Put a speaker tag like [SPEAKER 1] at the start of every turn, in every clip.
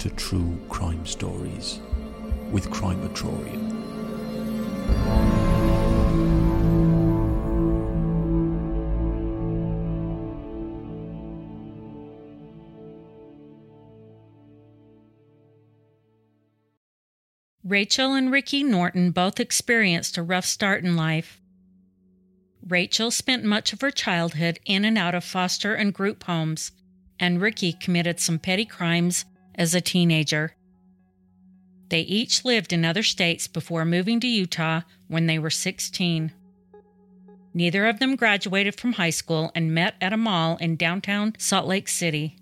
[SPEAKER 1] to True Crime Stories with Crimeatorium.
[SPEAKER 2] Rachel and Ricky Norton both experienced a rough start in life. Rachel spent much of her childhood in and out of foster and group homes, and Ricky committed some petty crimes as a teenager. They each lived in other states before moving to Utah when they were 16. Neither of them graduated from high school and met at a mall in downtown Salt Lake City.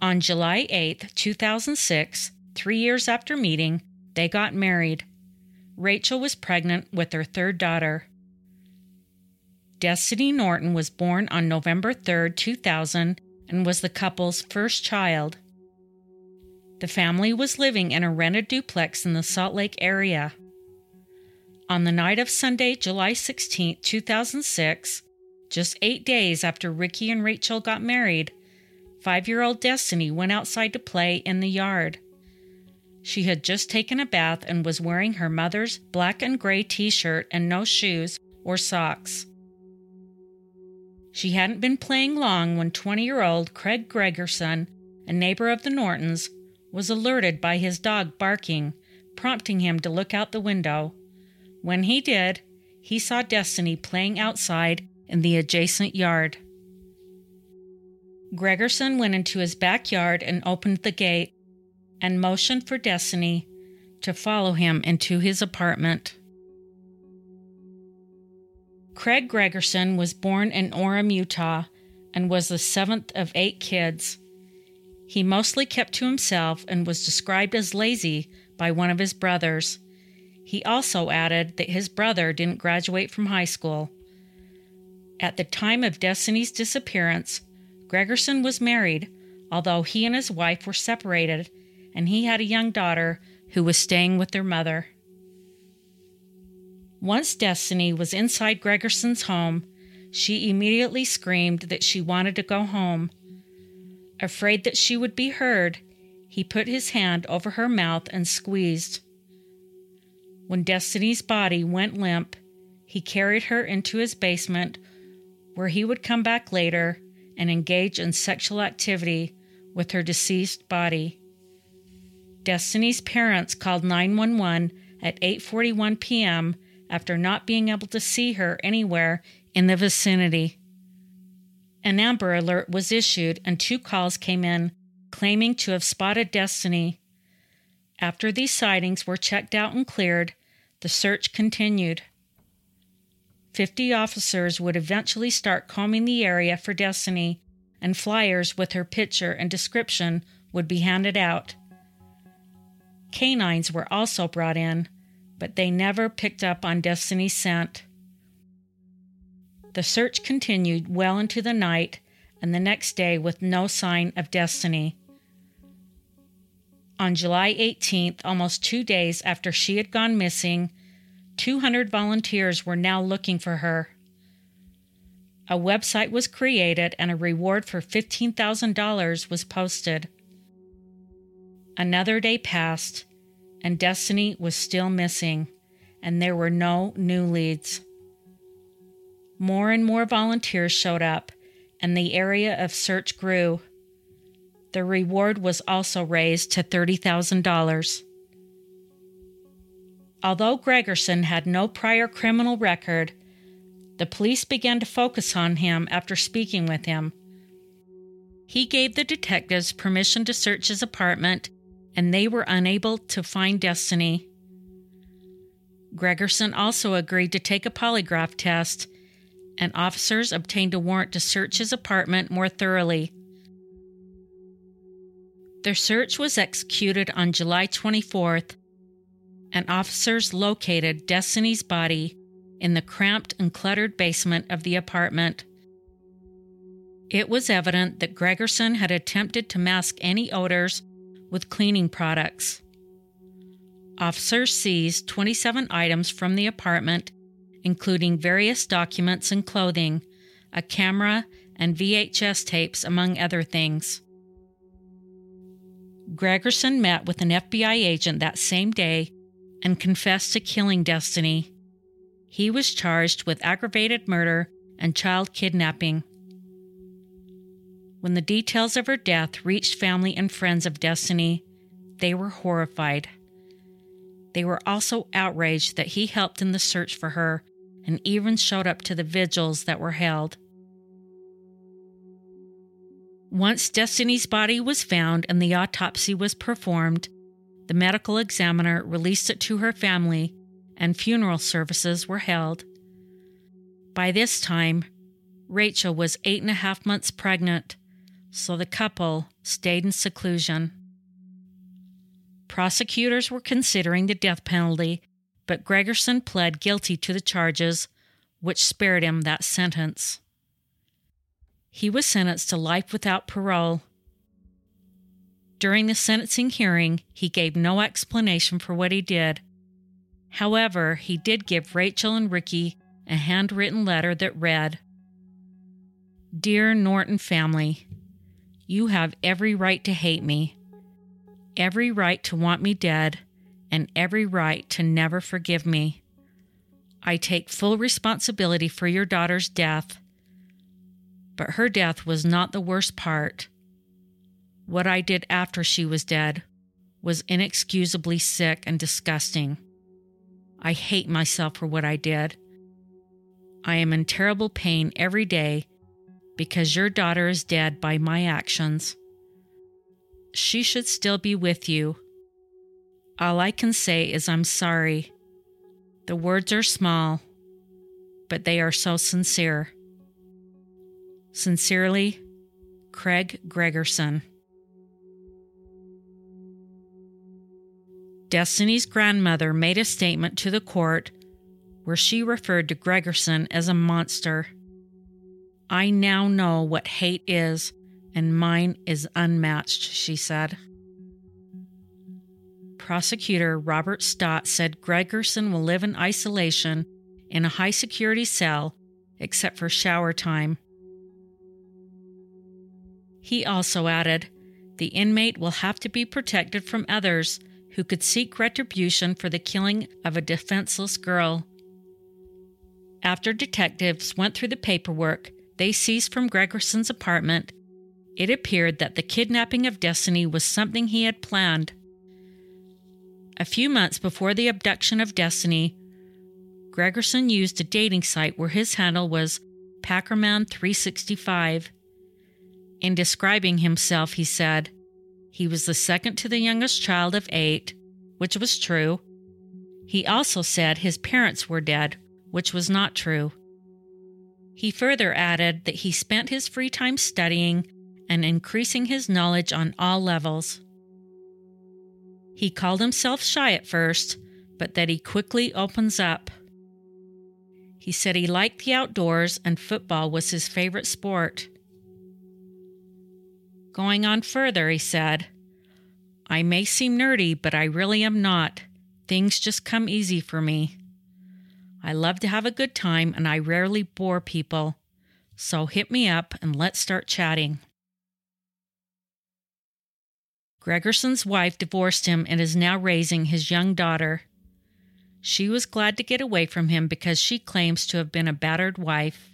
[SPEAKER 2] On July 8, 2006, three years after meeting, they got married. Rachel was pregnant with their third daughter. Destiny Norton was born on November 3, 2000, and was the couple's first child. The family was living in a rented duplex in the Salt Lake area. On the night of Sunday, July 16, 2006, just eight days after Ricky and Rachel got married, five year old Destiny went outside to play in the yard. She had just taken a bath and was wearing her mother's black and gray t shirt and no shoes or socks. She hadn't been playing long when 20 year old Craig Gregerson, a neighbor of the Nortons, was alerted by his dog barking, prompting him to look out the window. When he did, he saw Destiny playing outside in the adjacent yard. Gregerson went into his backyard and opened the gate and motioned for Destiny to follow him into his apartment. Craig Gregerson was born in Orem, Utah, and was the seventh of eight kids. He mostly kept to himself and was described as lazy by one of his brothers. He also added that his brother didn't graduate from high school. At the time of Destiny's disappearance, Gregerson was married, although he and his wife were separated, and he had a young daughter who was staying with their mother. Once Destiny was inside Gregerson's home, she immediately screamed that she wanted to go home. Afraid that she would be heard, he put his hand over her mouth and squeezed. When Destiny's body went limp, he carried her into his basement, where he would come back later and engage in sexual activity with her deceased body. Destiny's parents called 911 at 8:41 p.m. after not being able to see her anywhere in the vicinity. An Amber Alert was issued and two calls came in claiming to have spotted Destiny. After these sightings were checked out and cleared, the search continued. 50 officers would eventually start combing the area for Destiny, and flyers with her picture and description would be handed out. Canines were also brought in, but they never picked up on Destiny's scent. The search continued well into the night and the next day with no sign of Destiny. On July 18th, almost two days after she had gone missing, 200 volunteers were now looking for her. A website was created and a reward for $15,000 was posted. Another day passed, and Destiny was still missing, and there were no new leads. More and more volunteers showed up, and the area of search grew. The reward was also raised to $30,000. Although Gregerson had no prior criminal record, the police began to focus on him after speaking with him. He gave the detectives permission to search his apartment, and they were unable to find Destiny. Gregerson also agreed to take a polygraph test and officers obtained a warrant to search his apartment more thoroughly. Their search was executed on July 24th, and officers located Destiny's body in the cramped and cluttered basement of the apartment. It was evident that Gregerson had attempted to mask any odors with cleaning products. Officers seized 27 items from the apartment including various documents and clothing, a camera, and VHS tapes, among other things. Gregerson met with an FBI agent that same day and confessed to killing Destiny. He was charged with aggravated murder and child kidnapping. When the details of her death reached family and friends of Destiny, they were horrified. They were also outraged that he helped in the search for her and even showed up to the vigils that were held. Once Destiny's body was found and the autopsy was performed, the medical examiner released it to her family and funeral services were held. By this time, Rachel was eight and a half months pregnant, so the couple stayed in seclusion. Prosecutors were considering the death penalty, but Gregerson pled guilty to the charges, which spared him that sentence. He was sentenced to life without parole. During the sentencing hearing, he gave no explanation for what he did. However, he did give Rachel and Ricky a handwritten letter that read Dear Norton family, you have every right to hate me, every right to want me dead, and every right to never forgive me. I take full responsibility for your daughter's death but her death was not the worst part. What I did after she was dead was inexcusably sick and disgusting. I hate myself for what I did. I am in terrible pain every day because your daughter is dead by my actions. She should still be with you. All I can say is I'm sorry. The words are small, but they are so sincere. Sincerely, Craig Gregerson. Destiny's grandmother made a statement to the court where she referred to Gregerson as a monster. I now know what hate is, and mine is unmatched, she said. Prosecutor Robert Stott said Gregerson will live in isolation in a high security cell except for shower time. He also added, The inmate will have to be protected from others who could seek retribution for the killing of a defenseless girl. After detectives went through the paperwork they seized from Gregerson's apartment, it appeared that the kidnapping of Destiny was something he had planned. A few months before the abduction of Destiny, Gregerson used a dating site where his handle was Packerman365. In describing himself, he said, he was the second to the youngest child of eight, which was true. He also said his parents were dead, which was not true. He further added that he spent his free time studying and increasing his knowledge on all levels. He called himself shy at first, but that he quickly opens up. He said he liked the outdoors and football was his favorite sport. Going on further, he said, I may seem nerdy, but I really am not. Things just come easy for me. I love to have a good time and I rarely bore people. So hit me up and let's start chatting. Gregerson's wife divorced him and is now raising his young daughter. She was glad to get away from him because she claims to have been a battered wife.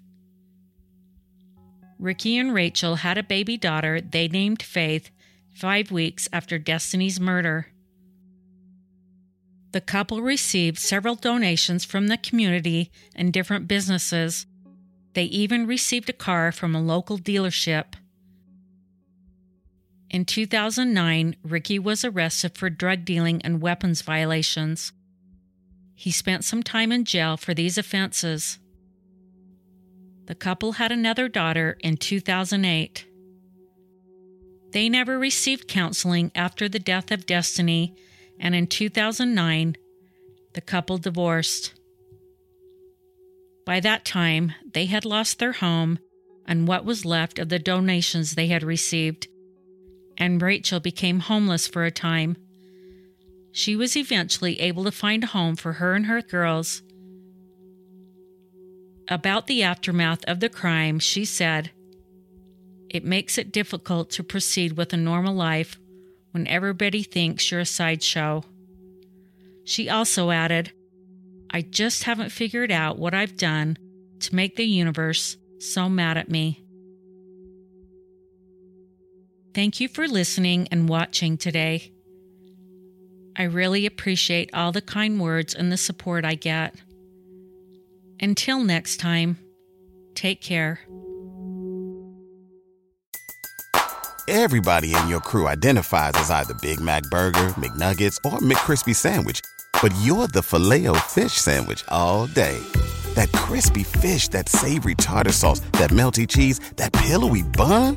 [SPEAKER 2] Ricky and Rachel had a baby daughter they named Faith five weeks after Destiny's murder. The couple received several donations from the community and different businesses. They even received a car from a local dealership. In 2009, Ricky was arrested for drug dealing and weapons violations. He spent some time in jail for these offenses. The couple had another daughter in 2008. They never received counseling after the death of Destiny, and in 2009, the couple divorced. By that time, they had lost their home and what was left of the donations they had received, and Rachel became homeless for a time. She was eventually able to find a home for her and her girls about the aftermath of the crime, she said, It makes it difficult to proceed with a normal life when everybody thinks you're a sideshow. She also added, I just haven't figured out what I've done to make the universe so mad at me. Thank you for listening and watching today. I really appreciate all the kind words and the support I get. Until next time, take care.
[SPEAKER 3] Everybody in your crew identifies as either Big Mac Burger, McNuggets, or McCrispy Sandwich, but you're the filet fish Sandwich all day. That crispy fish, that savory tartar sauce, that melty cheese, that pillowy bun.